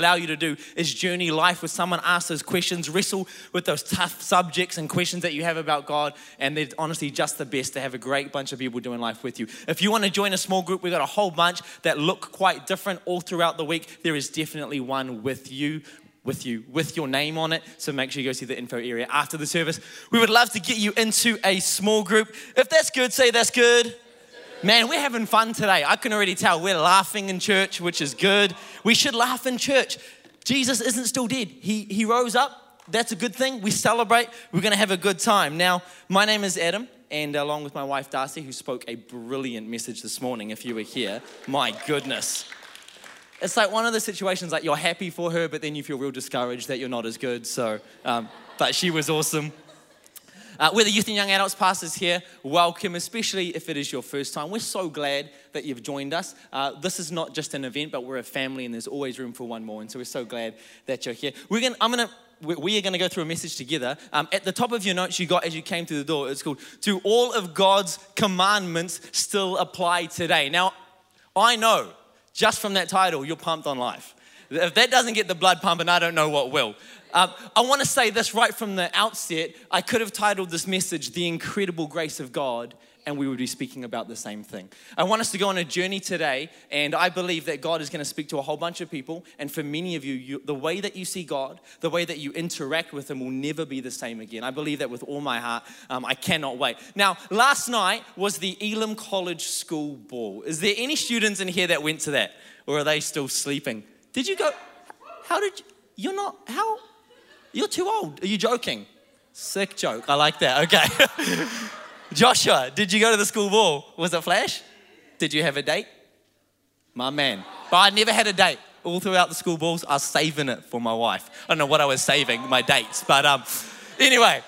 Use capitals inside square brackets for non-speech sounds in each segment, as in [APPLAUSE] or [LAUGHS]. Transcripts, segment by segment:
allow you to do is journey life with someone, ask those questions, wrestle with those tough subjects and questions that you have about God. And they're honestly just the best to have a great bunch of people doing life with you. If you want to join a small group, we've got a whole bunch that look quite different all throughout the week. There is definitely one with you. With you, with your name on it. So make sure you go see the info area after the service. We would love to get you into a small group. If that's good, say that's good. Man, we're having fun today. I can already tell we're laughing in church, which is good. We should laugh in church. Jesus isn't still dead, He, he rose up. That's a good thing. We celebrate. We're going to have a good time. Now, my name is Adam, and along with my wife Darcy, who spoke a brilliant message this morning, if you were here, my goodness. It's like one of the situations like you're happy for her, but then you feel real discouraged that you're not as good. So, um, but she was awesome. Uh, we're the youth and young adults pastors here. Welcome, especially if it is your first time. We're so glad that you've joined us. Uh, this is not just an event, but we're a family, and there's always room for one more. And so we're so glad that you're here. We're gonna, I'm to we are going to go through a message together. Um, at the top of your notes you got as you came through the door, it's called Do All of God's Commandments Still Apply Today? Now, I know just from that title, you're pumped on life. If that doesn't get the blood pumping, I don't know what will. Um, I want to say this right from the outset. I could have titled this message, The Incredible Grace of God, and we would be speaking about the same thing. I want us to go on a journey today, and I believe that God is going to speak to a whole bunch of people. And for many of you, you, the way that you see God, the way that you interact with Him will never be the same again. I believe that with all my heart. Um, I cannot wait. Now, last night was the Elim College School Ball. Is there any students in here that went to that? Or are they still sleeping? Did you go? How did you? You're not, how? You're too old. Are you joking? Sick joke. I like that. Okay. [LAUGHS] Joshua, did you go to the school ball? Was it Flash? Did you have a date? My man. But I never had a date. All throughout the school balls, I was saving it for my wife. I don't know what I was saving, my dates. But um, anyway,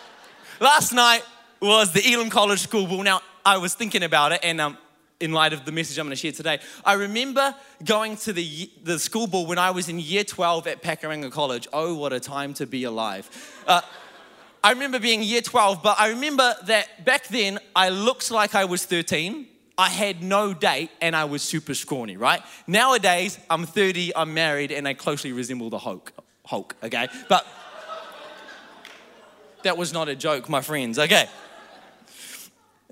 last night was the Elim College School Ball. Now, I was thinking about it, and um, in light of the message I'm going to share today. I remember going to the, the school ball when I was in year 12 at Pakuranga College. Oh, what a time to be alive. Uh, I remember being year 12, but I remember that back then I looked like I was 13. I had no date and I was super scrawny, right? Nowadays, I'm 30, I'm married, and I closely resemble the Hulk. Hulk, okay? But that was not a joke, my friends, okay?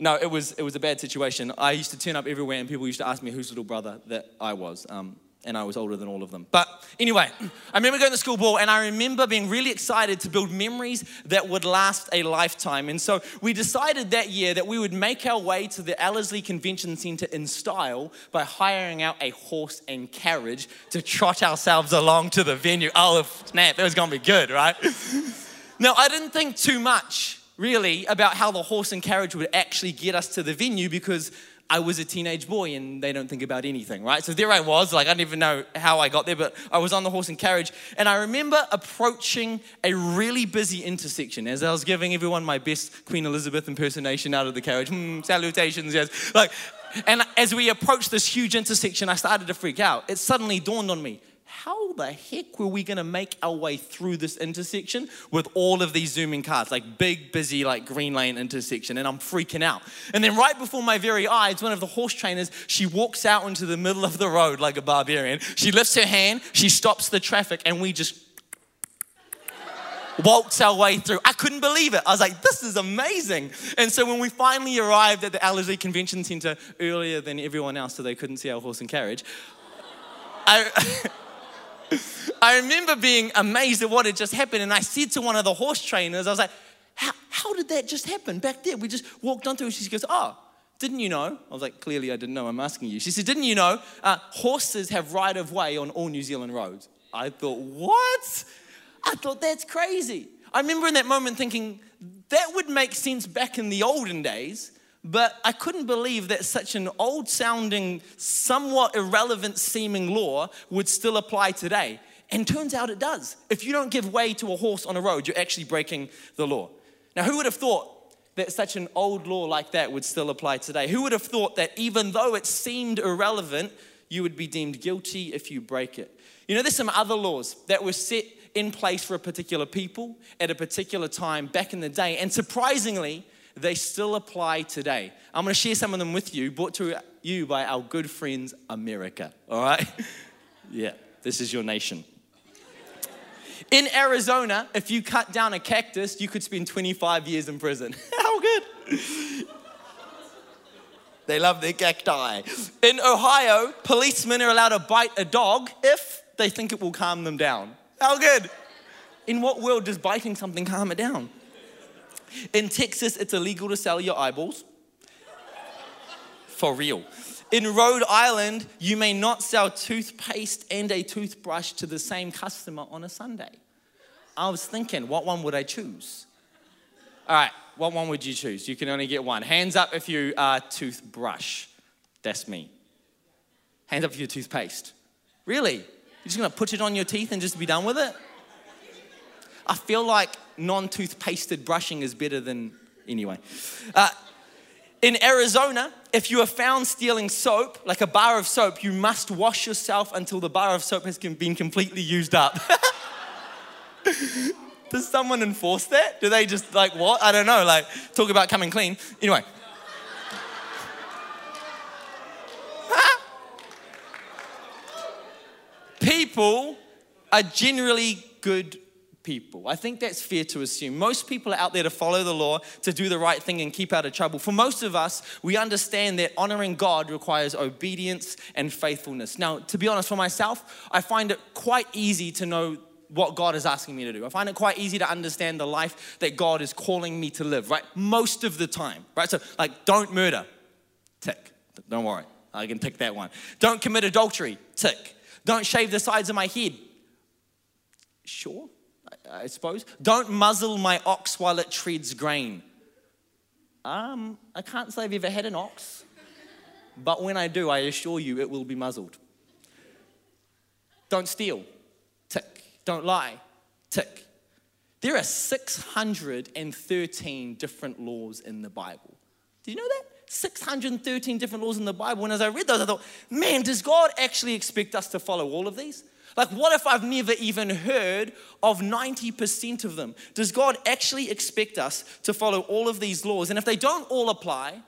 No, it was, it was a bad situation. I used to turn up everywhere and people used to ask me whose little brother that I was. Um, and I was older than all of them. But anyway, [CLEARS THROAT] I remember going to school ball and I remember being really excited to build memories that would last a lifetime. And so we decided that year that we would make our way to the Ellerslie Convention Centre in style by hiring out a horse and carriage to trot ourselves along to the venue. Oh, snap, it was gonna be good, right? [LAUGHS] now, I didn't think too much really about how the horse and carriage would actually get us to the venue because I was a teenage boy and they don't think about anything, right? So there I was, like I don't even know how I got there, but I was on the horse and carriage. And I remember approaching a really busy intersection as I was giving everyone my best Queen Elizabeth impersonation out of the carriage. Mm, salutations, yes. Like, and as we approached this huge intersection, I started to freak out. It suddenly dawned on me how the heck were we going to make our way through this intersection with all of these zooming cars, like big, busy, like Greenlane intersection? And I'm freaking out. And then right before my very eyes, one of the horse trainers, she walks out into the middle of the road like a barbarian. She lifts her hand, she stops the traffic, and we just walks our way through. I couldn't believe it. I was like, this is amazing. And so when we finally arrived at the Ellerslie Convention Center earlier than everyone else, so they couldn't see our horse and carriage, I. [LAUGHS] I remember being amazed at what had just happened. And I said to one of the horse trainers, I was like, how, how did that just happen back there? We just walked on through. And she goes, Oh, didn't you know? I was like, Clearly, I didn't know. I'm asking you. She said, Didn't you know uh, horses have right of way on all New Zealand roads? I thought, What? I thought that's crazy. I remember in that moment thinking, That would make sense back in the olden days. But I couldn't believe that such an old sounding, somewhat irrelevant seeming law would still apply today. And turns out it does. If you don't give way to a horse on a road, you're actually breaking the law. Now, who would have thought that such an old law like that would still apply today? Who would have thought that even though it seemed irrelevant, you would be deemed guilty if you break it? You know, there's some other laws that were set in place for a particular people at a particular time back in the day. And surprisingly, they still apply today. I'm going to share some of them with you, brought to you by our good friends, America. All right? [LAUGHS] yeah, this is your nation. In Arizona, if you cut down a cactus, you could spend 25 years in prison. [LAUGHS] How good! they love their cacti. In Ohio, policemen are allowed to bite a dog if they think it will calm them down. How good! In what world does biting something calm it down? In Texas, it's illegal to sell your eyeballs. For real. In Rhode Island, you may not sell toothpaste and a toothbrush to the same customer on a Sunday. I was thinking, what one would I choose? All right, what one would you choose? You can only get one. Hands up if you are toothbrush. That's me. Hands up if you're toothpaste. Really? You're just gonna put it on your teeth and just be done with it? I feel like non toothpasted brushing is better than, anyway. Uh, in Arizona, if you are found stealing soap, like a bar of soap, you must wash yourself until the bar of soap has been completely used up. [LAUGHS] Does someone enforce that? Do they just like what? I don't know. Like talk about coming clean. Anyway. [LAUGHS] People are generally good people. I think that's fair to assume. Most people are out there to follow the law, to do the right thing and keep out of trouble. For most of us, we understand that honoring God requires obedience and faithfulness. Now, to be honest, for myself, I find it quite easy to know what God is asking me to do. I find it quite easy to understand the life that God is calling me to live, right? Most of the time, right? So, like, don't murder, tick. Don't worry, I can tick that one. Don't commit adultery, tick. Don't shave the sides of my head, sure. I suppose. Don't muzzle my ox while it treads grain. Um, I can't say I've ever had an ox, but when I do, I assure you it will be muzzled. Don't steal, tick. Don't lie, tick. There are 613 different laws in the Bible. Did you know that? 613 different laws in the Bible. And as I read those, I thought, man, does God actually expect us to follow all of these? Like, what if I've never even heard of 90% of them? Does God actually expect us to follow all of these laws? And if they don't all apply,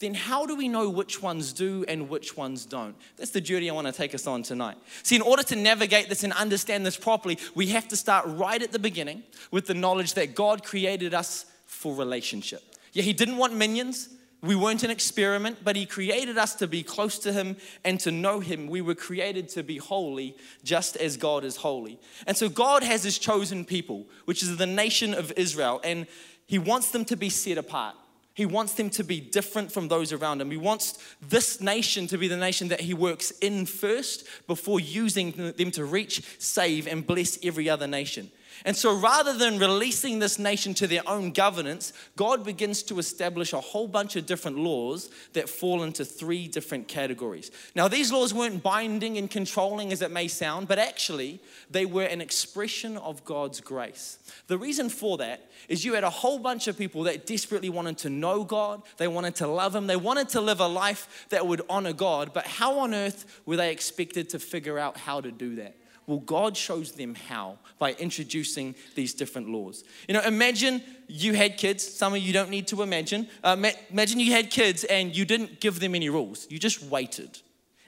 then how do we know which ones do and which ones don't? That's the journey I want to take us on tonight. See, in order to navigate this and understand this properly, we have to start right at the beginning with the knowledge that God created us for relationship. Yeah, He didn't want minions. We weren't an experiment, but He created us to be close to Him and to know Him. We were created to be holy, just as God is holy. And so, God has His chosen people, which is the nation of Israel, and He wants them to be set apart. He wants them to be different from those around him. He wants this nation to be the nation that he works in first before using them to reach, save, and bless every other nation. And so rather than releasing this nation to their own governance, God begins to establish a whole bunch of different laws that fall into three different categories. Now, these laws weren't binding and controlling as it may sound, but actually, they were an expression of God's grace. The reason for that is you had a whole bunch of people that desperately wanted to know God, they wanted to love Him, they wanted to live a life that would honor God, but how on earth were they expected to figure out how to do that? Well, God shows them how by introducing these different laws. You know, imagine you had kids. Some of you don't need to imagine. Uh, ma- imagine you had kids and you didn't give them any rules. You just waited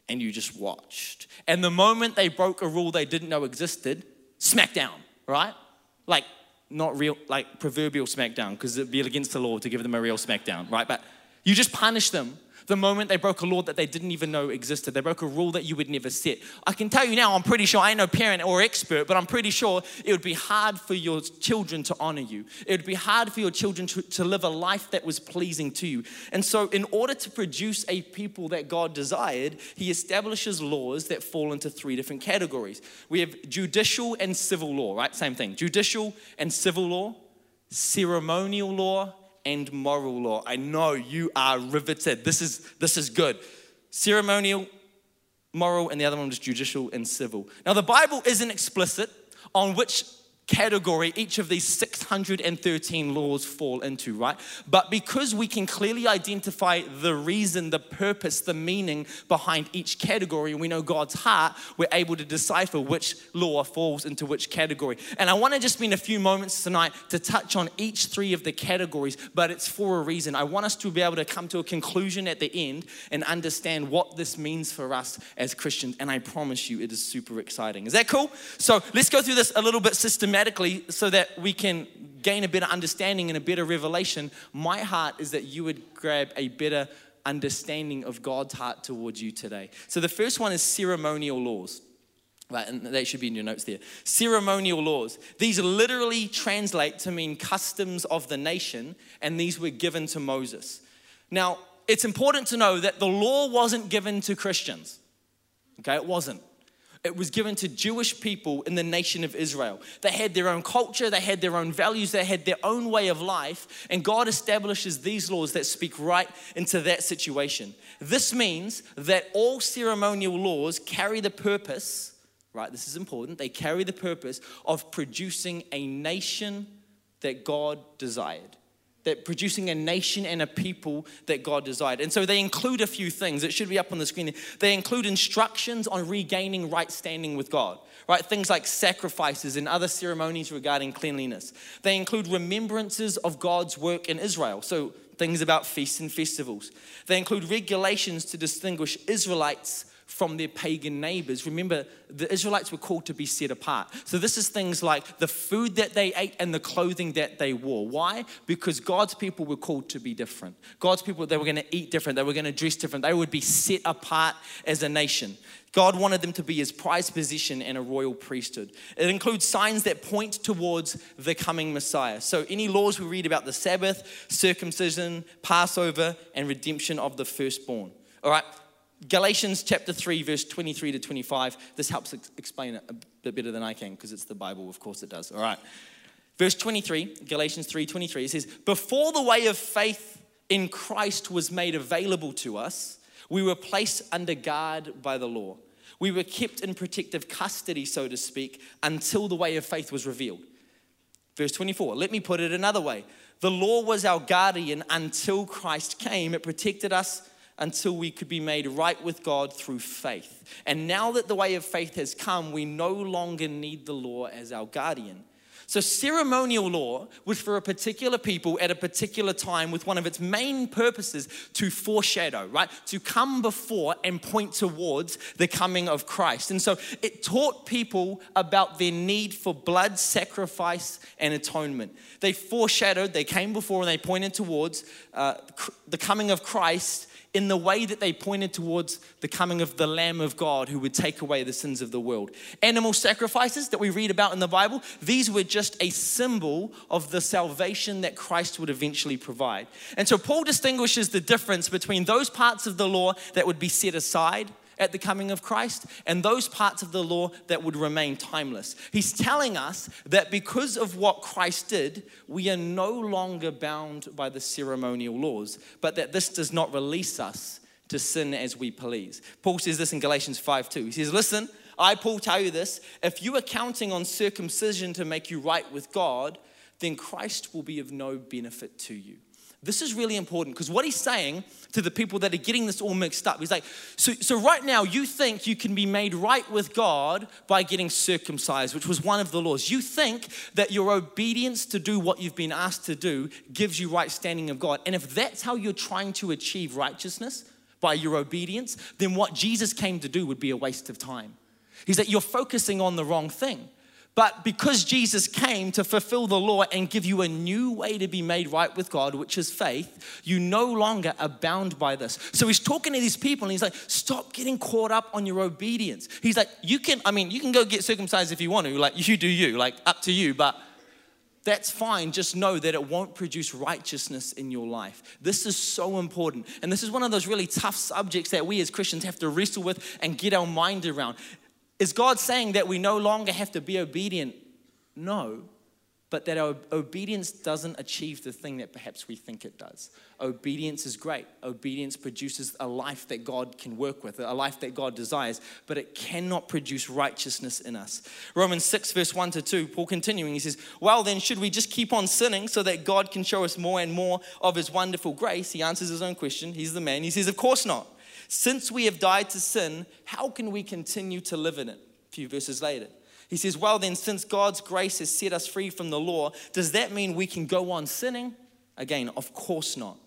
and you just watched. And the moment they broke a rule they didn't know existed, smackdown, right? Like, not real, like proverbial smackdown, because it'd be against the law to give them a real smackdown, right? But you just punish them the moment they broke a law that they didn't even know existed. They broke a rule that you would never set. I can tell you now, I'm pretty sure, I ain't no parent or expert, but I'm pretty sure it would be hard for your children to honor you. It would be hard for your children to, to live a life that was pleasing to you. And so, in order to produce a people that God desired, He establishes laws that fall into three different categories. We have judicial and civil law, right? Same thing. Judicial and civil law, ceremonial law, and moral law. I know you are riveted. This is, this is good. Ceremonial, moral, and the other one was judicial and civil. Now, the Bible isn't explicit on which category each of these 613 laws fall into, right? But because we can clearly identify the reason, the purpose, the meaning behind each category, and we know God's heart, we're able to decipher which law falls into which category. And I want to just spend a few moments tonight to touch on each three of the categories, but it's for a reason. I want us to be able to come to a conclusion at the end and understand what this means for us as Christians. And I promise you, it is super exciting. Is that cool? So let's go through this a little bit systematically so that we can gain a better understanding and a better revelation, my heart is that you would grab a better understanding of God's heart towards you today. So the first one is ceremonial laws. Right, and they should be in your notes there. Ceremonial laws. These literally translate to mean customs of the nation, and these were given to Moses. Now, it's important to know that the law wasn't given to Christians. Okay, it wasn't. It was given to Jewish people in the nation of Israel. They had their own culture, they had their own values, they had their own way of life, and God establishes these laws that speak right into that situation. This means that all ceremonial laws carry the purpose, right? This is important. They carry the purpose of producing a nation that God desired that producing a nation and a people that God desired. And so they include a few things. It should be up on the screen. They include instructions on regaining right standing with God, right? Things like sacrifices and other ceremonies regarding cleanliness. They include remembrances of God's work in Israel. So things about feasts and festivals. They include regulations to distinguish Israelites from their pagan neighbors. Remember, the Israelites were called to be set apart. So, this is things like the food that they ate and the clothing that they wore. Why? Because God's people were called to be different. God's people, they were going to eat different, they were going to dress different, they would be set apart as a nation. God wanted them to be his prized possession and a royal priesthood. It includes signs that point towards the coming Messiah. So, any laws we read about the Sabbath, circumcision, Passover, and redemption of the firstborn. All right, Galatians chapter 3, verse 23 to 25. This helps explain it a bit better than I can because it's the Bible, of course it does. All right. Verse 23, Galatians 3 23, it says, Before the way of faith in Christ was made available to us, we were placed under guard by the law. We were kept in protective custody, so to speak, until the way of faith was revealed. Verse 24, let me put it another way. The law was our guardian until Christ came. It protected us until we could be made right with God through faith. And now that the way of faith has come, we no longer need the law as our guardian. So, ceremonial law was for a particular people at a particular time with one of its main purposes to foreshadow, right? To come before and point towards the coming of Christ. And so it taught people about their need for blood sacrifice and atonement. They foreshadowed, they came before, and they pointed towards uh, the coming of Christ in the way that they pointed towards the coming of the Lamb of God who would take away the sins of the world. Animal sacrifices that we read about in the Bible, these were just a symbol of the salvation that Christ would eventually provide. And so Paul distinguishes the difference between those parts of the law that would be set aside at the coming of Christ and those parts of the law that would remain timeless. He's telling us that because of what Christ did, we are no longer bound by the ceremonial laws, but that this does not release us to sin as we please. Paul says this in Galatians 5 2. He says, Listen, I, Paul, tell you this if you are counting on circumcision to make you right with God, then Christ will be of no benefit to you. This is really important because what he's saying to the people that are getting this all mixed up, he's like, so, so right now you think you can be made right with God by getting circumcised, which was one of the laws. You think that your obedience to do what you've been asked to do gives you right standing of God. And if that's how you're trying to achieve righteousness by your obedience, then what Jesus came to do would be a waste of time. He's like, you're focusing on the wrong thing. But because Jesus came to fulfill the law and give you a new way to be made right with God, which is faith, you no longer are bound by this. So he's talking to these people and he's like, stop getting caught up on your obedience. He's like, you can, I mean, you can go get circumcised if you want to, like, you do you, like, up to you, but that's fine. Just know that it won't produce righteousness in your life. This is so important. And this is one of those really tough subjects that we as Christians have to wrestle with and get our mind around. Is God saying that we no longer have to be obedient? No. but that our obedience doesn't achieve the thing that perhaps we think it does. Obedience is great. Obedience produces a life that God can work with, a life that God desires, but it cannot produce righteousness in us. Romans 6, verse 1 to 2, Paul continuing, he says, Well, then, should we just keep on sinning so that God can show us more and more of his wonderful grace? He answers his own question. He's the man. He says, Of course not. Since we have died to sin, how can we continue to live in it? A few verses later. He says, Well, then, since God's grace has set us free from the law, does that mean we can go on sinning? Again, of course not.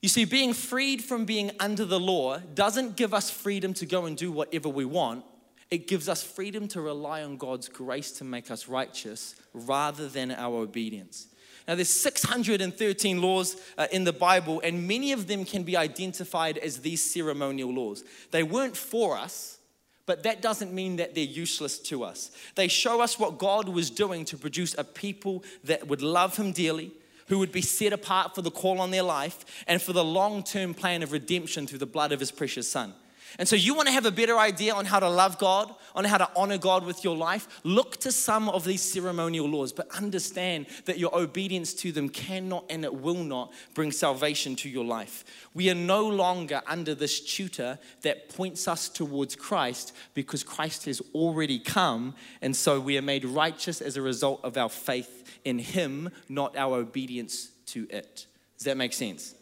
You see, being freed from being under the law doesn't give us freedom to go and do whatever we want. It gives us freedom to rely on God's grace to make us righteous rather than our obedience. Now, there's 613 laws uh, in the Bible, and many of them can be identified as these ceremonial laws. They weren't for us, but that doesn't mean that they're useless to us. They show us what God was doing to produce a people that would love Him dearly, who would be set apart for the call on their life, and for the long term plan of redemption through the blood of His precious Son. And so, you want to have a better idea on how to love God, on how to honor God with your life? Look to some of these ceremonial laws, but understand that your obedience to them cannot and it will not bring salvation to your life. We are no longer under this tutor that points us towards Christ because Christ has already come. And so, we are made righteous as a result of our faith in Him, not our obedience to it. Does that make sense?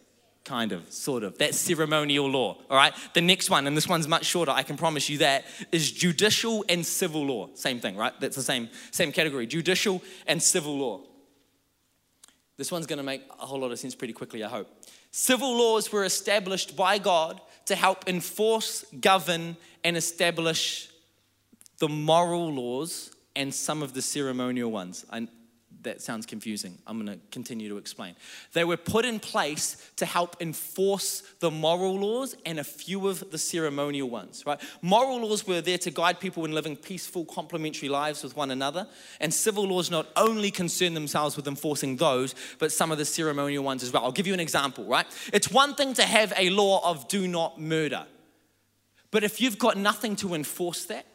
Kind of, sort of. That's ceremonial law, all right? The next one, and this one's much shorter, I can promise you that, is judicial and civil law. Same thing, right? That's the same, same category judicial and civil law. This one's gonna make a whole lot of sense pretty quickly, I hope. Civil laws were established by God to help enforce, govern, and establish the moral laws and some of the ceremonial ones. That sounds confusing. I'm going to continue to explain. They were put in place to help enforce the moral laws and a few of the ceremonial ones, right? Moral laws were there to guide people in living peaceful, complementary lives with one another, and civil laws not only concern themselves with enforcing those, but some of the ceremonial ones as well. I'll give you an example, right? It's one thing to have a law of do not murder, but if you've got nothing to enforce that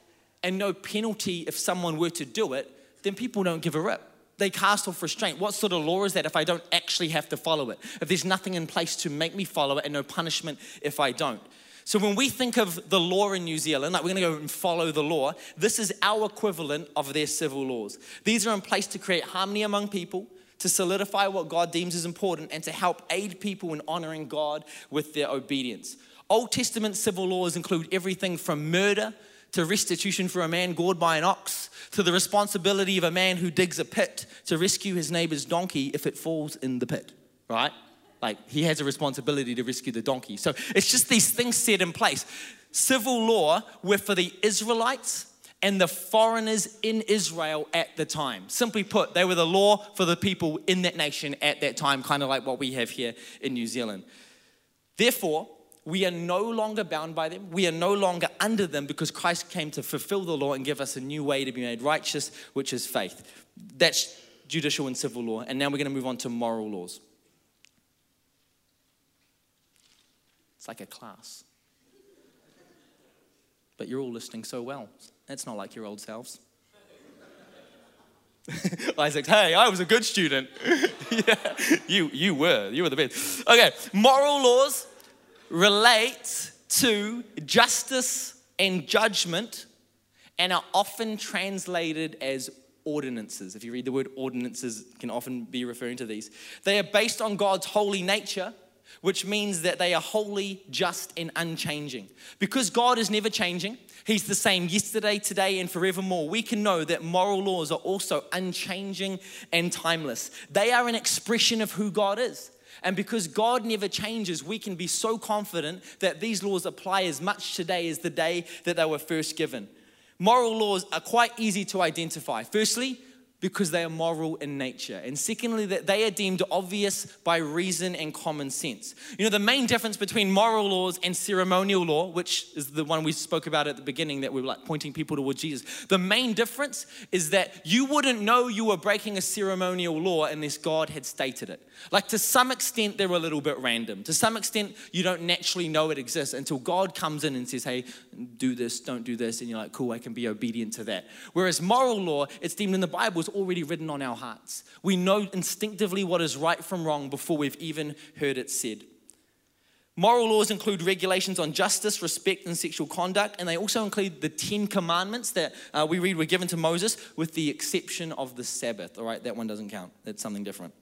and no penalty if someone were to do it, then people don't give a rip they cast off restraint. What sort of law is that if I don't actually have to follow it? If there's nothing in place to make me follow it and no punishment if I don't? So when we think of the law in New Zealand, like we're gonna go and follow the law, this is our equivalent of their civil laws. These are in place to create harmony among people, to solidify what God deems is important, and to help aid people in honoring God with their obedience. Old Testament civil laws include everything from murder to restitution for a man gored by an ox, to the responsibility of a man who digs a pit to rescue his neighbor's donkey if it falls in the pit, right? Like he has a responsibility to rescue the donkey. So it's just these things set in place. Civil law were for the Israelites and the foreigners in Israel at the time. Simply put, they were the law for the people in that nation at that time, kind of like what we have here in New Zealand. Therefore, we are no longer bound by them. We are no longer under them because Christ came to fulfill the law and give us a new way to be made righteous, which is faith. That's judicial and civil law. And now we're going to move on to moral laws. It's like a class. But you're all listening so well. That's not like your old selves. [LAUGHS] Isaac's, hey, I was a good student. [LAUGHS] yeah, you, you were. You were the best. Okay, moral laws relate to justice and judgment and are often translated as ordinances. If you read the word ordinances, can often be referring to these. They are based on God's holy nature, which means that they are holy, just, and unchanging. Because God is never changing, He's the same yesterday, today, and forevermore. We can know that moral laws are also unchanging and timeless. They are an expression of who God is. And because God never changes, we can be so confident that these laws apply as much today as the day that they were first given. Moral laws are quite easy to identify. Firstly, because they are moral in nature. And secondly, that they are deemed obvious by reason and common sense. You know, the main difference between moral laws and ceremonial law, which is the one we spoke about at the beginning that we were like pointing people towards Jesus, the main difference is that you wouldn't know you were breaking a ceremonial law unless God had stated it. Like to some extent, they're a little bit random. To some extent, you don't naturally know it exists until God comes in and says, hey, do this, don't do this. And you're like, cool, I can be obedient to that. Whereas moral law, it's deemed in the Bible already written on our hearts. We know instinctively what is right from wrong before we've even heard it said. Moral laws include regulations on justice, respect, and sexual conduct, and they also include the Ten Commandments that uh, we read were given to Moses, with the exception of the Sabbath. All right, that one doesn't count, that's something different.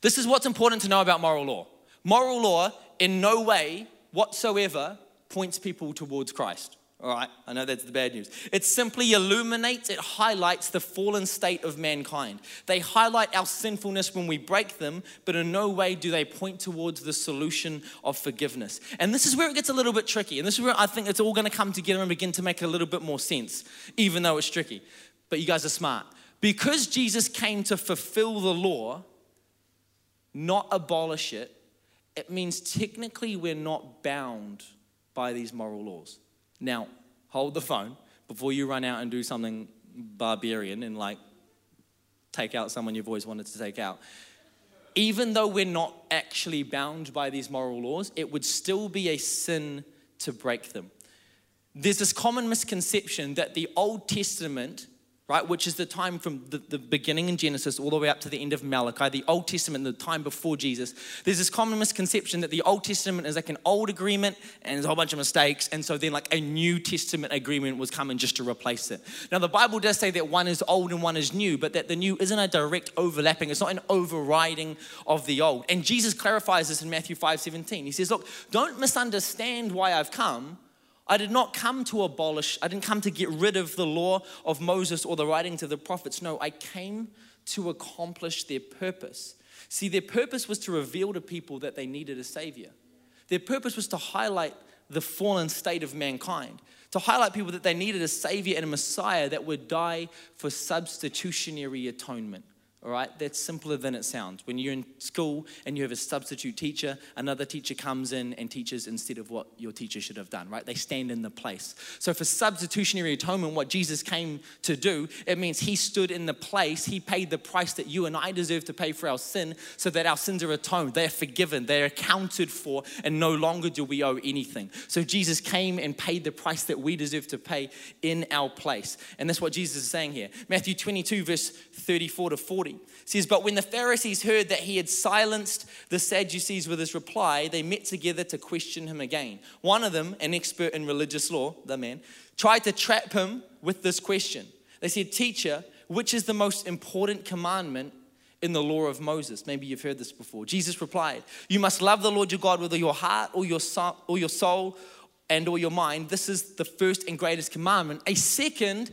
This is what's important to know about moral law. Moral law, in no way whatsoever, points people towards Christ. All right, I know that's the bad news. It simply illuminates, it highlights the fallen state of mankind. They highlight our sinfulness when we break them, but in no way do they point towards the solution of forgiveness. And this is where it gets a little bit tricky. And this is where I think it's all going to come together and begin to make a little bit more sense, even though it's tricky. But you guys are smart. Because Jesus came to fulfill the law, not abolish it, it means technically we're not bound by these moral laws. Now, hold the phone before you run out and do something barbarian and like take out someone you've always wanted to take out. Even though we're not actually bound by these moral laws, it would still be a sin to break them. There's this common misconception that the Old Testament right, which is the time from the, the, beginning in Genesis all the way up to the end of Malachi, the Old Testament, the time before Jesus. There's this common misconception that the Old Testament is like an old agreement and there's a whole bunch of mistakes, and so then like a New Testament agreement was coming just to replace it. Now, the Bible does say that one is old and one is new, but that the new isn't a direct overlapping, it's not an overriding of the old. And Jesus clarifies this in Matthew 5 17. He says, Look, don't misunderstand why I've come. I did not come to abolish, I didn't come to get rid of the law of Moses or the writings of the prophets. No, I came to accomplish their purpose. See, their purpose was to reveal to people that they needed a savior. Their purpose was to highlight the fallen state of mankind, to highlight people that they needed a savior and a messiah that would die for substitutionary atonement. All right, that's simpler than it sounds. When you're in school and you have a substitute teacher, another teacher comes in and teaches instead of what your teacher should have done, right? They stand in the place. So, for substitutionary atonement, what Jesus came to do, it means he stood in the place, he paid the price that you and I deserve to pay for our sin so that our sins are atoned, they're forgiven, they're accounted for, and no longer do we owe anything. So, Jesus came and paid the price that we deserve to pay in our place. And that's what Jesus is saying here. Matthew 22, verse 34 to 40 says, But when the Pharisees heard that he had silenced the Sadducees with his reply, they met together to question him again. One of them, an expert in religious law, the man, tried to trap him with this question. They said, Teacher, which is the most important commandment in the law of Moses? Maybe you've heard this before. Jesus replied, You must love the Lord your God with all your heart, or your soul, all your soul and all your mind. This is the first and greatest commandment. A second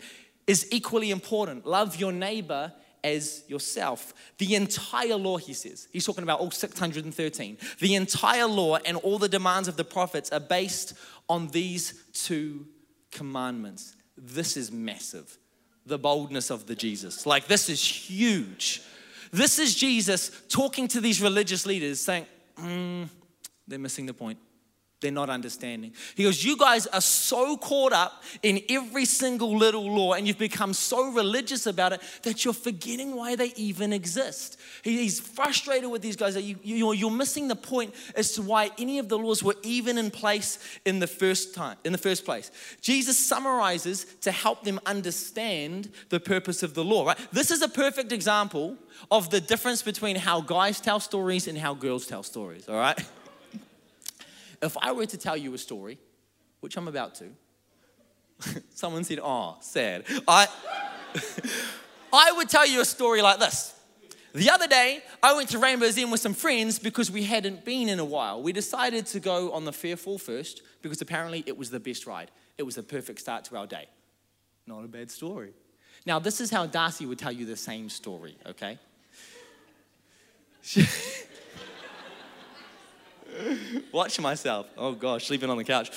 is equally important love your neighbor as yourself. The entire law, he says, he's talking about all 613. The entire law and all the demands of the prophets are based on these two commandments. This is massive. The boldness of the Jesus. Like, this is huge. This is Jesus talking to these religious leaders saying, mm, they're missing the point. They're not understanding. He goes, You guys are so caught up in every single little law and you've become so religious about it that you're forgetting why they even exist. He's frustrated with these guys that you, you're missing the point as to why any of the laws were even in place in the first time, in the first place. Jesus summarizes to help them understand the purpose of the law, right? This is a perfect example of the difference between how guys tell stories and how girls tell stories, all right? If I were to tell you a story, which I'm about to, [LAUGHS] someone said, oh, sad. I, [LAUGHS] I would tell you a story like this. The other day, I went to Rainbow's End with some friends because we hadn't been in a while. We decided to go on the Fearfall first because apparently it was the best ride. It was the perfect start to our day. Not a bad story. Now, this is how Darcy would tell you the same story, okay? [LAUGHS] [LAUGHS] Watch myself. Oh gosh, sleeping on the couch.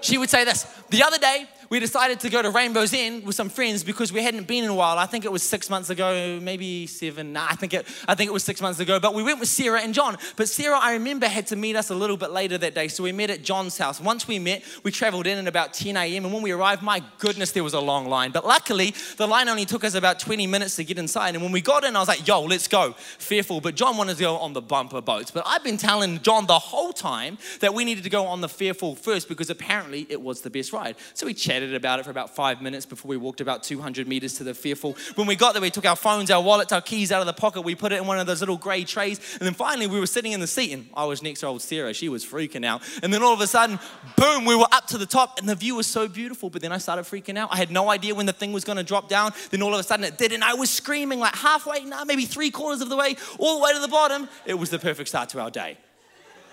She would say this The other day, we decided to go to Rainbow's End with some friends because we hadn't been in a while. I think it was six months ago, maybe seven. Nah, I think it, I think it was six months ago. But we went with Sarah and John. But Sarah, I remember, had to meet us a little bit later that day. So we met at John's house. Once we met, we traveled in at about 10 a.m. And when we arrived, my goodness, there was a long line. But luckily, the line only took us about 20 minutes to get inside. And when we got in, I was like, yo, let's go. Fearfall. But John wanted to go on the bumper boats. But I've been telling John the whole time that we needed to go on the Fearfall first because apparently it was the best ride. So we chatted about it for about five minutes before we walked about 200 meters to the Fearfall. When we got there, we took our phones, our wallets, our keys out of the pocket. We put it in one of those little gray trays. And then finally, we were sitting in the seat, and I was next to old Sarah. She was freaking out. And then all of a sudden, boom, we were up to the top, and the view was so beautiful. But then I started freaking out. I had no idea when the thing was going to drop down. Then all of a sudden, it did, and I was screaming like halfway, now maybe three quarters of the way, all the way to the bottom. It was the perfect start to our day.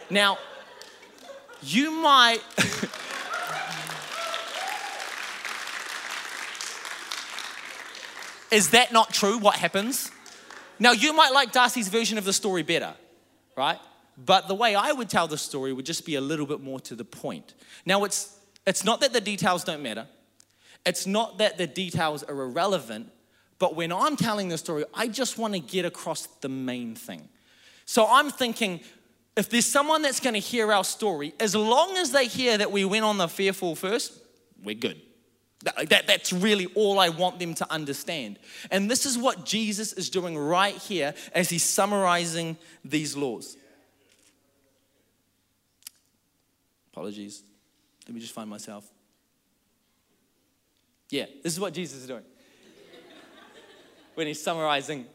Now, you might. Is that not true? What happens? Now, you might like Darcy's version of the story better, right? But the way I would tell the story would just be a little bit more to the point. Now, it's, it's not that the details don't matter, it's not that the details are irrelevant, but when I'm telling the story, I just want to get across the main thing. So I'm thinking, if there's someone that's going to hear our story, as long as they hear that we went on the Fearfall first, we're good. That, that, that's really all I want them to understand. And this is what Jesus is doing right here as he's summarizing these laws. Apologies. Let me just find myself. Yeah, this is what Jesus is doing. [LAUGHS] when he's summarizing,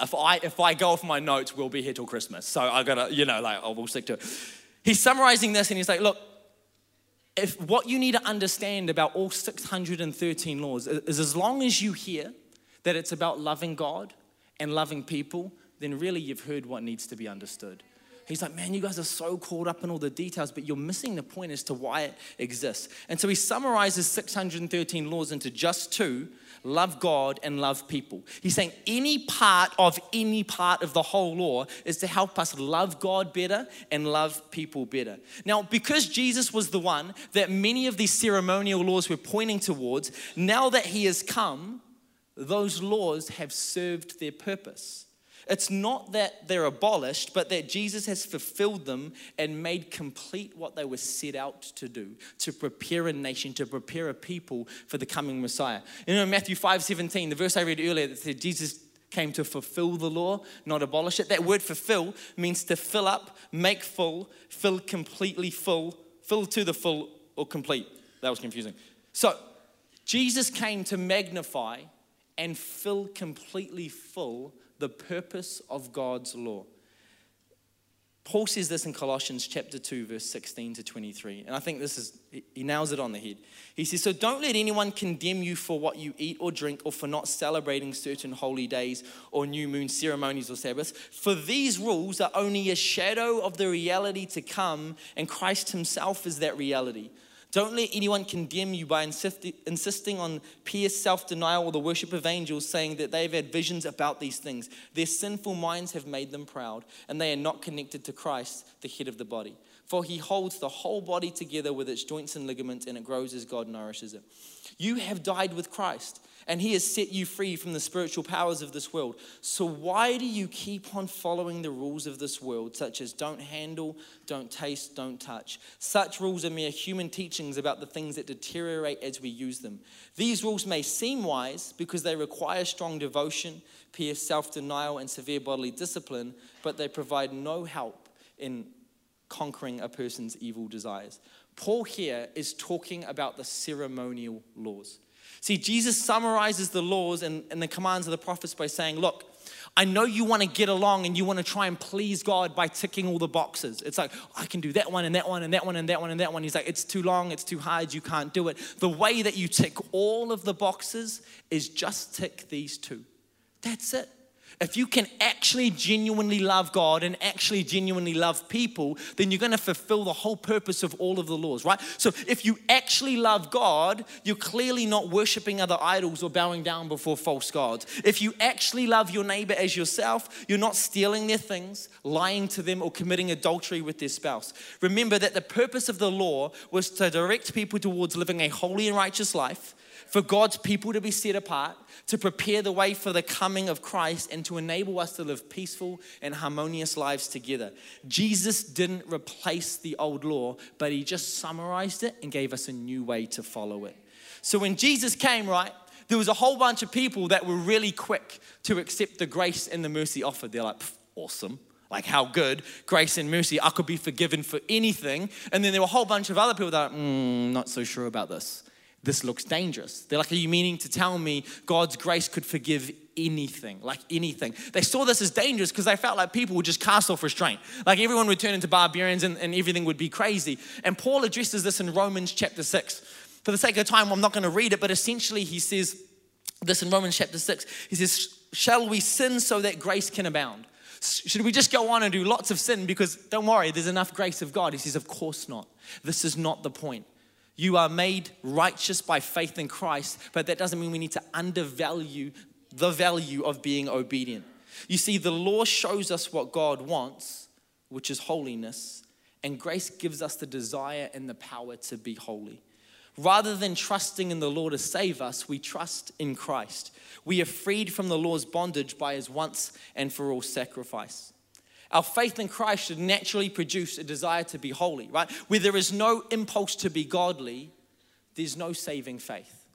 if I, if I go off my notes, we'll be here till Christmas. So I gotta, you know, like, oh, I will stick to it. He's summarizing this and he's like, look, if what you need to understand about all 613 laws is as long as you hear that it's about loving God and loving people, then really you've heard what needs to be understood. He's like, man, you guys are so caught up in all the details, but you're missing the point as to why it exists. And so he summarizes 613 laws into just two love God and love people. He's saying any part of any part of the whole law is to help us love God better and love people better. Now, because Jesus was the one that many of these ceremonial laws were pointing towards, now that he has come, those laws have served their purpose. It's not that they're abolished, but that Jesus has fulfilled them and made complete what they were set out to do to prepare a nation, to prepare a people for the coming Messiah. You know, Matthew 5 17, the verse I read earlier that said Jesus came to fulfill the law, not abolish it. That word fulfill means to fill up, make full, fill completely full, fill to the full or complete. That was confusing. So, Jesus came to magnify and fill completely full the purpose of God's law. Paul says this in Colossians chapter 2, verse 16 to 23. And I think this is, he nails it on the head. He says, So don't let anyone condemn you for what you eat or drink or for not celebrating certain holy days or new moon ceremonies or Sabbaths. For these rules are only a shadow of the reality to come, and Christ himself is that reality. Don't let anyone condemn you by insisting on pious self denial or the worship of angels, saying that they've had visions about these things. Their sinful minds have made them proud, and they are not connected to Christ, the head of the body. For he holds the whole body together with its joints and ligaments, and it grows as God nourishes it. You have died with Christ and he has set you free from the spiritual powers of this world. So, why do you keep on following the rules of this world, such as don't handle, don't taste, don't touch? Such rules are mere human teachings about the things that deteriorate as we use them. These rules may seem wise because they require strong devotion, pious self denial, and severe bodily discipline, but they provide no help in conquering a person's evil desires. Paul here is talking about the ceremonial laws. See, Jesus summarizes the laws and, and the commands of the prophets by saying, Look, I know you want to get along and you want to try and please God by ticking all the boxes. It's like, I can do that one and that one and that one and that one and that one. He's like, it's too long, it's too hard, you can't do it. The way that you tick all of the boxes is just tick these two. That's it. If you can actually genuinely love God and actually genuinely love people, then you're going to fulfill the whole purpose of all of the laws, right? So if you actually love God, you're clearly not worshiping other idols or bowing down before false gods. If you actually love your neighbor as yourself, you're not stealing their things, lying to them, or committing adultery with their spouse. Remember that the purpose of the law was to direct people towards living a holy and righteous life, for God's people to be set apart to prepare the way for the coming of Christ and to enable us to live peaceful and harmonious lives together. Jesus didn't replace the old law, but he just summarized it and gave us a new way to follow it. So when Jesus came, right, there was a whole bunch of people that were really quick to accept the grace and the mercy offered. They're like, awesome. Like, how good, grace and mercy, I could be forgiven for anything. And then there were a whole bunch of other people that are, mm, not so sure about this. This looks dangerous. They're like, Are you meaning to tell me God's grace could forgive anything? Like anything. They saw this as dangerous because they felt like people would just cast off restraint. Like everyone would turn into barbarians and, and everything would be crazy. And Paul addresses this in Romans chapter 6. For the sake of time, I'm not going to read it, but essentially he says this in Romans chapter 6. He says, Shall we sin so that grace can abound? Should we just go on and do lots of sin because don't worry, there's enough grace of God? He says, Of course not. This is not the point. You are made righteous by faith in Christ, but that doesn't mean we need to undervalue the value of being obedient. You see, the law shows us what God wants, which is holiness, and grace gives us the desire and the power to be holy. Rather than trusting in the law to save us, we trust in Christ. We are freed from the law's bondage by his once and for all sacrifice. Our faith in Christ should naturally produce a desire to be holy, right? Where there is no impulse to be godly, there's no saving faith.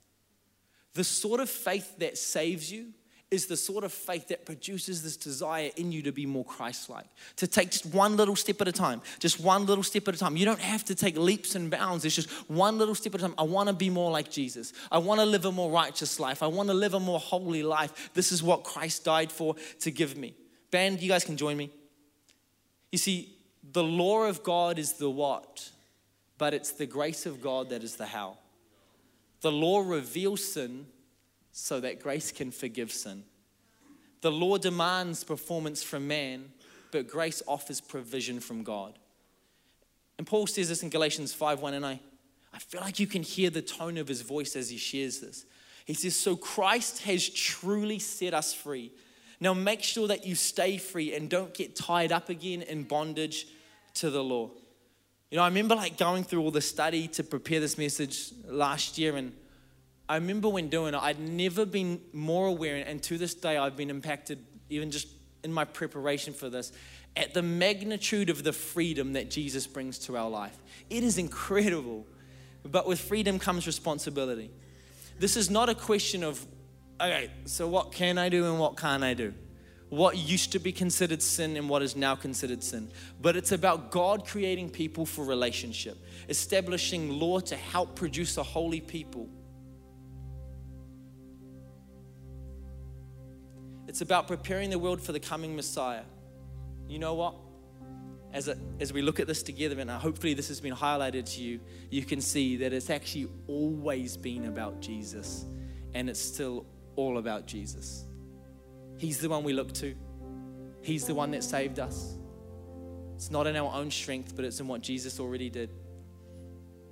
The sort of faith that saves you is the sort of faith that produces this desire in you to be more Christ like, to take just one little step at a time, just one little step at a time. You don't have to take leaps and bounds, it's just one little step at a time. I want to be more like Jesus. I want to live a more righteous life. I want to live a more holy life. This is what Christ died for to give me. Band, you guys can join me. You see, the law of God is the what, but it's the grace of God that is the how. The law reveals sin so that grace can forgive sin. The law demands performance from man, but grace offers provision from God. And Paul says this in Galatians 5 1, and I, I feel like you can hear the tone of his voice as he shares this. He says, So Christ has truly set us free. Now make sure that you stay free and don't get tied up again in bondage to the law. You know, I remember like going through all the study to prepare this message last year, and I remember when doing it, I'd never been more aware, and to this day, I've been impacted even just in my preparation for this at the magnitude of the freedom that Jesus brings to our life. It is incredible. But with freedom comes responsibility. This is not a question of, okay, so what can I do and what can't I do? What used to be considered sin and what is now considered sin. But it's about God creating people for relationship, establishing law to help produce a holy people It's about preparing the world for the coming Messiah. You know what? As, a, as we look at this together, and hopefully this has been highlighted to you, you can see that it's actually always been about Jesus, and it's still all about Jesus. He's the one we look to, He's the one that saved us. It's not in our own strength, but it's in what Jesus already did.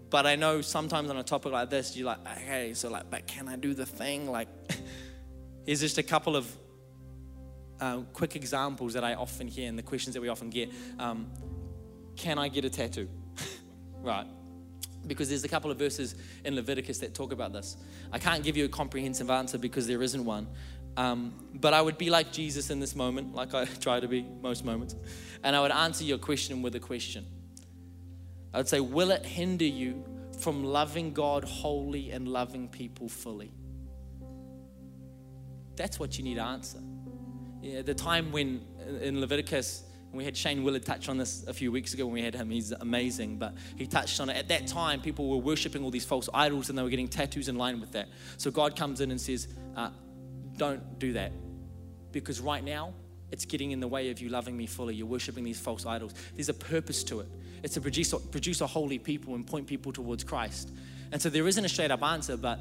But I know sometimes on a topic like this, you're like, okay, so like, but can I do the thing? Like, [LAUGHS] here's just a couple of uh, quick examples that I often hear and the questions that we often get um, Can I get a tattoo? [LAUGHS] right. Because there's a couple of verses in Leviticus that talk about this. I can't give you a comprehensive answer because there isn't one. Um, but I would be like Jesus in this moment, like I [LAUGHS] try to be most moments. And I would answer your question with a question. I would say, Will it hinder you from loving God wholly and loving people fully? That's what you need to answer. Yeah, the time when in Leviticus, we had Shane Willard touch on this a few weeks ago when we had him. He's amazing, but he touched on it. At that time, people were worshiping all these false idols and they were getting tattoos in line with that. So God comes in and says, uh, Don't do that. Because right now, it's getting in the way of you loving me fully. You're worshiping these false idols. There's a purpose to it. It's to produce, produce a holy people and point people towards Christ. And so there isn't a straight up answer, but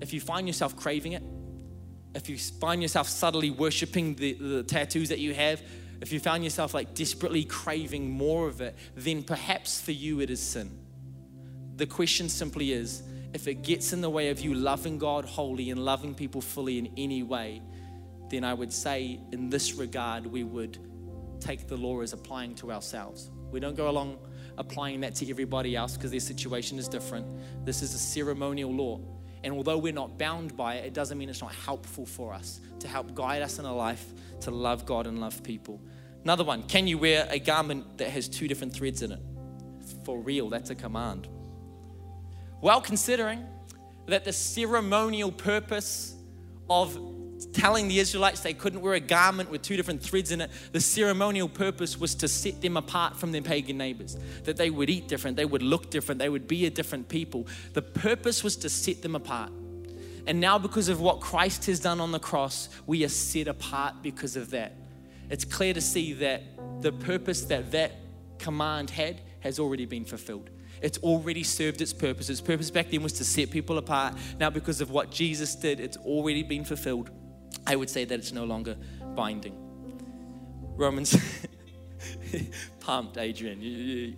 if you find yourself craving it, if you find yourself subtly worshiping the, the tattoos that you have, if you found yourself like desperately craving more of it, then perhaps for you it is sin. The question simply is if it gets in the way of you loving God wholly and loving people fully in any way, then I would say in this regard, we would take the law as applying to ourselves. We don't go along applying that to everybody else because their situation is different. This is a ceremonial law. And although we're not bound by it, it doesn't mean it's not helpful for us to help guide us in a life to love God and love people. Another one can you wear a garment that has two different threads in it? For real, that's a command. Well, considering that the ceremonial purpose of telling the Israelites they couldn't wear a garment with two different threads in it. The ceremonial purpose was to set them apart from their pagan neighbors, that they would eat different, they would look different, they would be a different people. The purpose was to set them apart. And now, because of what Christ has done on the cross, we are set apart because of that. It's clear to see that the purpose that that command had has already been fulfilled. It's already served its purpose. Its purpose back then was to set people apart. Now, because of what Jesus did, it's already been fulfilled. I would say that it's no longer binding. Romans, [LAUGHS] pumped, Adrian.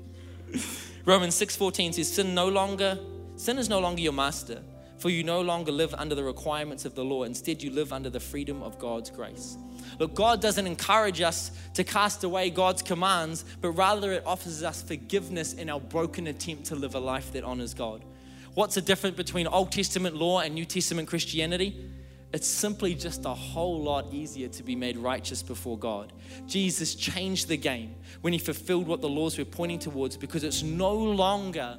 Romans 6:14 says, "Sin no longer, sin is no longer your master, for you no longer live under the requirements of the law. Instead, you live under the freedom of God's grace." Look, God doesn't encourage us to cast away God's commands, but rather it offers us forgiveness in our broken attempt to live a life that honors God. What's the difference between Old Testament law and New Testament Christianity? It's simply just a whole lot easier to be made righteous before God. Jesus changed the game when he fulfilled what the laws were pointing towards because it's no longer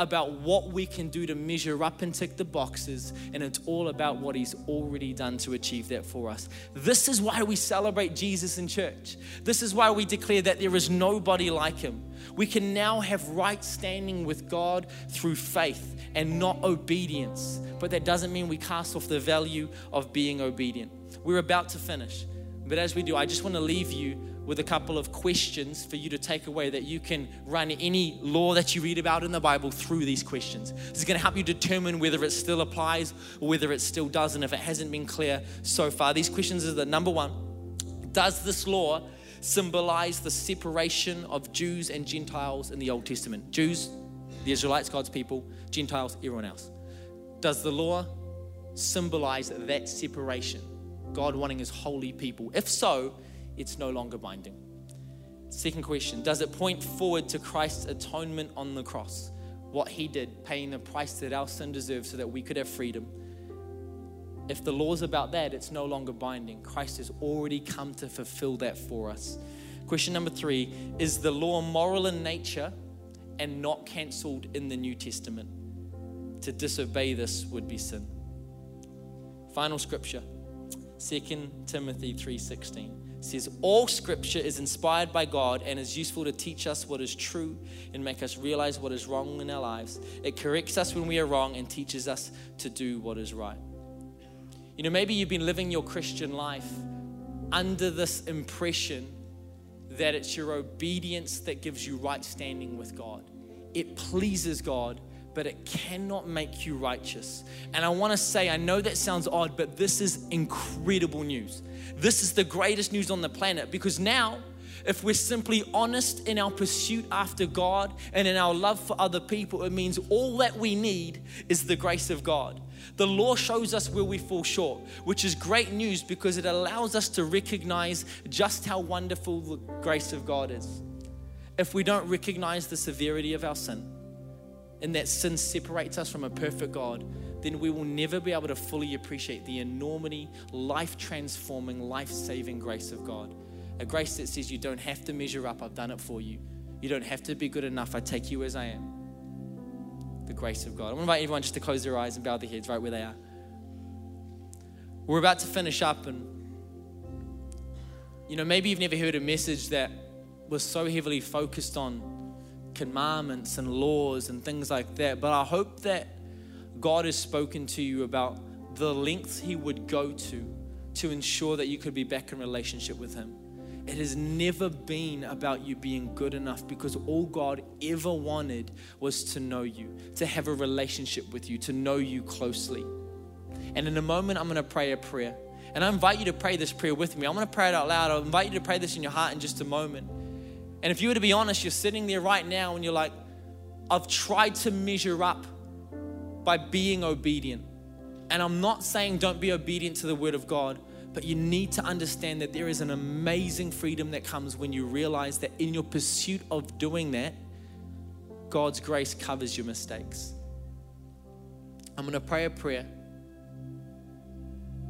about what we can do to measure up and tick the boxes, and it's all about what He's already done to achieve that for us. This is why we celebrate Jesus in church. This is why we declare that there is nobody like Him. We can now have right standing with God through faith and not obedience, but that doesn't mean we cast off the value of being obedient. We're about to finish, but as we do, I just want to leave you with a couple of questions for you to take away that you can run any law that you read about in the Bible through these questions. This is going to help you determine whether it still applies or whether it still doesn't if it hasn't been clear so far. These questions are the number one Does this law symbolize the separation of Jews and Gentiles in the Old Testament? Jews, the Israelites, God's people, Gentiles, everyone else. Does the law symbolize that separation? God wanting his holy people? If so, it's no longer binding. Second question Does it point forward to Christ's atonement on the cross? What he did, paying the price that our sin deserved so that we could have freedom. If the law's about that, it's no longer binding. Christ has already come to fulfill that for us. Question number three Is the law moral in nature and not cancelled in the New Testament? To disobey this would be sin. Final scripture 2 Timothy 3:16 says all scripture is inspired by God and is useful to teach us what is true and make us realize what is wrong in our lives. It corrects us when we are wrong and teaches us to do what is right. You know, maybe you've been living your Christian life under this impression that it's your obedience that gives you right standing with God. It pleases God but it cannot make you righteous. And I want to say, I know that sounds odd, but this is incredible news. This is the greatest news on the planet because now, if we're simply honest in our pursuit after God and in our love for other people, it means all that we need is the grace of God. The law shows us where we fall short, which is great news because it allows us to recognize just how wonderful the grace of God is. If we don't recognize the severity of our sin, and that sin separates us from a perfect God, then we will never be able to fully appreciate the enormity, life transforming, life saving grace of God. A grace that says you don't have to measure up, I've done it for you. You don't have to be good enough, I take you as I am. The grace of God. I want to invite everyone just to close their eyes and bow their heads right where they are. We're about to finish up, and you know, maybe you've never heard a message that was so heavily focused on commandments and laws and things like that. But I hope that God has spoken to you about the lengths He would go to to ensure that you could be back in relationship with Him. It has never been about you being good enough because all God ever wanted was to know you, to have a relationship with you, to know you closely. And in a moment, I'm going to pray a prayer. And I invite you to pray this prayer with me. I'm going to pray it out loud. I'll invite you to pray this in your heart in just a moment. And if you were to be honest, you're sitting there right now and you're like, I've tried to measure up by being obedient. And I'm not saying don't be obedient to the word of God, but you need to understand that there is an amazing freedom that comes when you realize that in your pursuit of doing that, God's grace covers your mistakes. I'm going to pray a prayer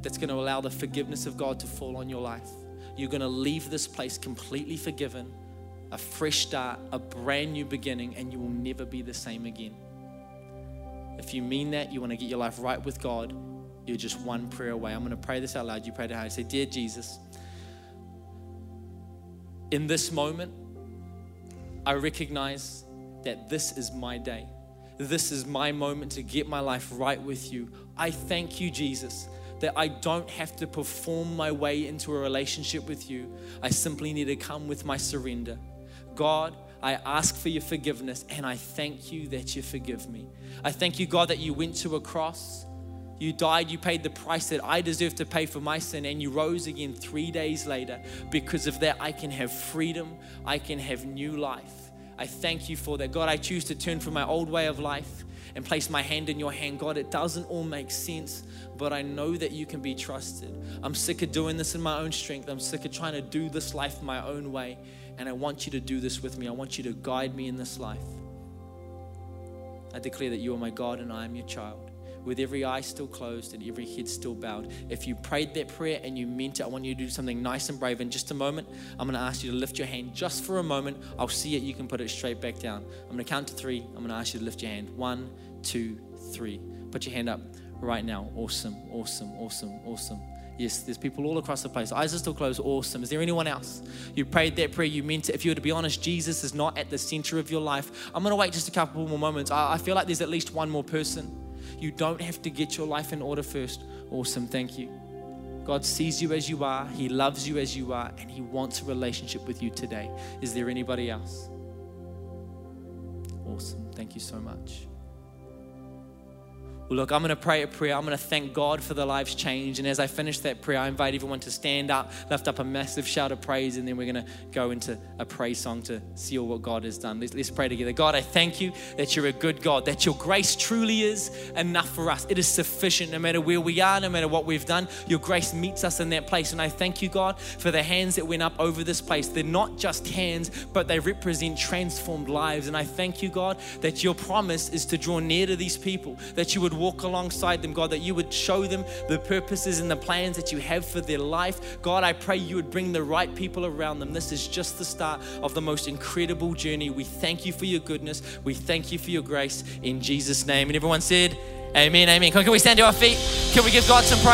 that's going to allow the forgiveness of God to fall on your life. You're going to leave this place completely forgiven a fresh start, a brand new beginning, and you will never be the same again. If you mean that, you want to get your life right with God, you're just one prayer away. I'm going to pray this out loud. You pray to I Say, Dear Jesus, in this moment, I recognize that this is my day. This is my moment to get my life right with you. I thank you, Jesus, that I don't have to perform my way into a relationship with you. I simply need to come with my surrender. God, I ask for your forgiveness and I thank you that you forgive me. I thank you, God, that you went to a cross. You died, you paid the price that I deserve to pay for my sin, and you rose again three days later. Because of that, I can have freedom, I can have new life. I thank you for that. God, I choose to turn from my old way of life and place my hand in your hand. God, it doesn't all make sense, but I know that you can be trusted. I'm sick of doing this in my own strength. I'm sick of trying to do this life my own way. And I want you to do this with me. I want you to guide me in this life. I declare that you are my God and I am your child. With every eye still closed and every head still bowed. If you prayed that prayer and you meant it, I want you to do something nice and brave. In just a moment, I'm going to ask you to lift your hand just for a moment. I'll see it. You can put it straight back down. I'm going to count to three. I'm going to ask you to lift your hand. One, two, three. Put your hand up right now. Awesome, awesome, awesome, awesome. Yes, there's people all across the place. Eyes are still closed. Awesome. Is there anyone else? You prayed that prayer. You meant it. If you were to be honest, Jesus is not at the center of your life. I'm going to wait just a couple more moments. I, I feel like there's at least one more person. You don't have to get your life in order first. Awesome. Thank you. God sees you as you are, He loves you as you are, and He wants a relationship with you today. Is there anybody else? Awesome. Thank you so much. Look, I'm going to pray a prayer. I'm going to thank God for the lives changed. And as I finish that prayer, I invite everyone to stand up, lift up a massive shout of praise, and then we're going to go into a praise song to seal what God has done. Let's, let's pray together. God, I thank you that you're a good God, that your grace truly is enough for us. It is sufficient no matter where we are, no matter what we've done. Your grace meets us in that place. And I thank you, God, for the hands that went up over this place. They're not just hands, but they represent transformed lives. And I thank you, God, that your promise is to draw near to these people, that you would walk alongside them, God, that you would show them the purposes and the plans that you have for their life. God, I pray you would bring the right people around them. This is just the start of the most incredible journey. We thank you for your goodness. We thank you for your grace in Jesus' name. And everyone said, Amen, amen. Can we stand to our feet? Can we give God some praise?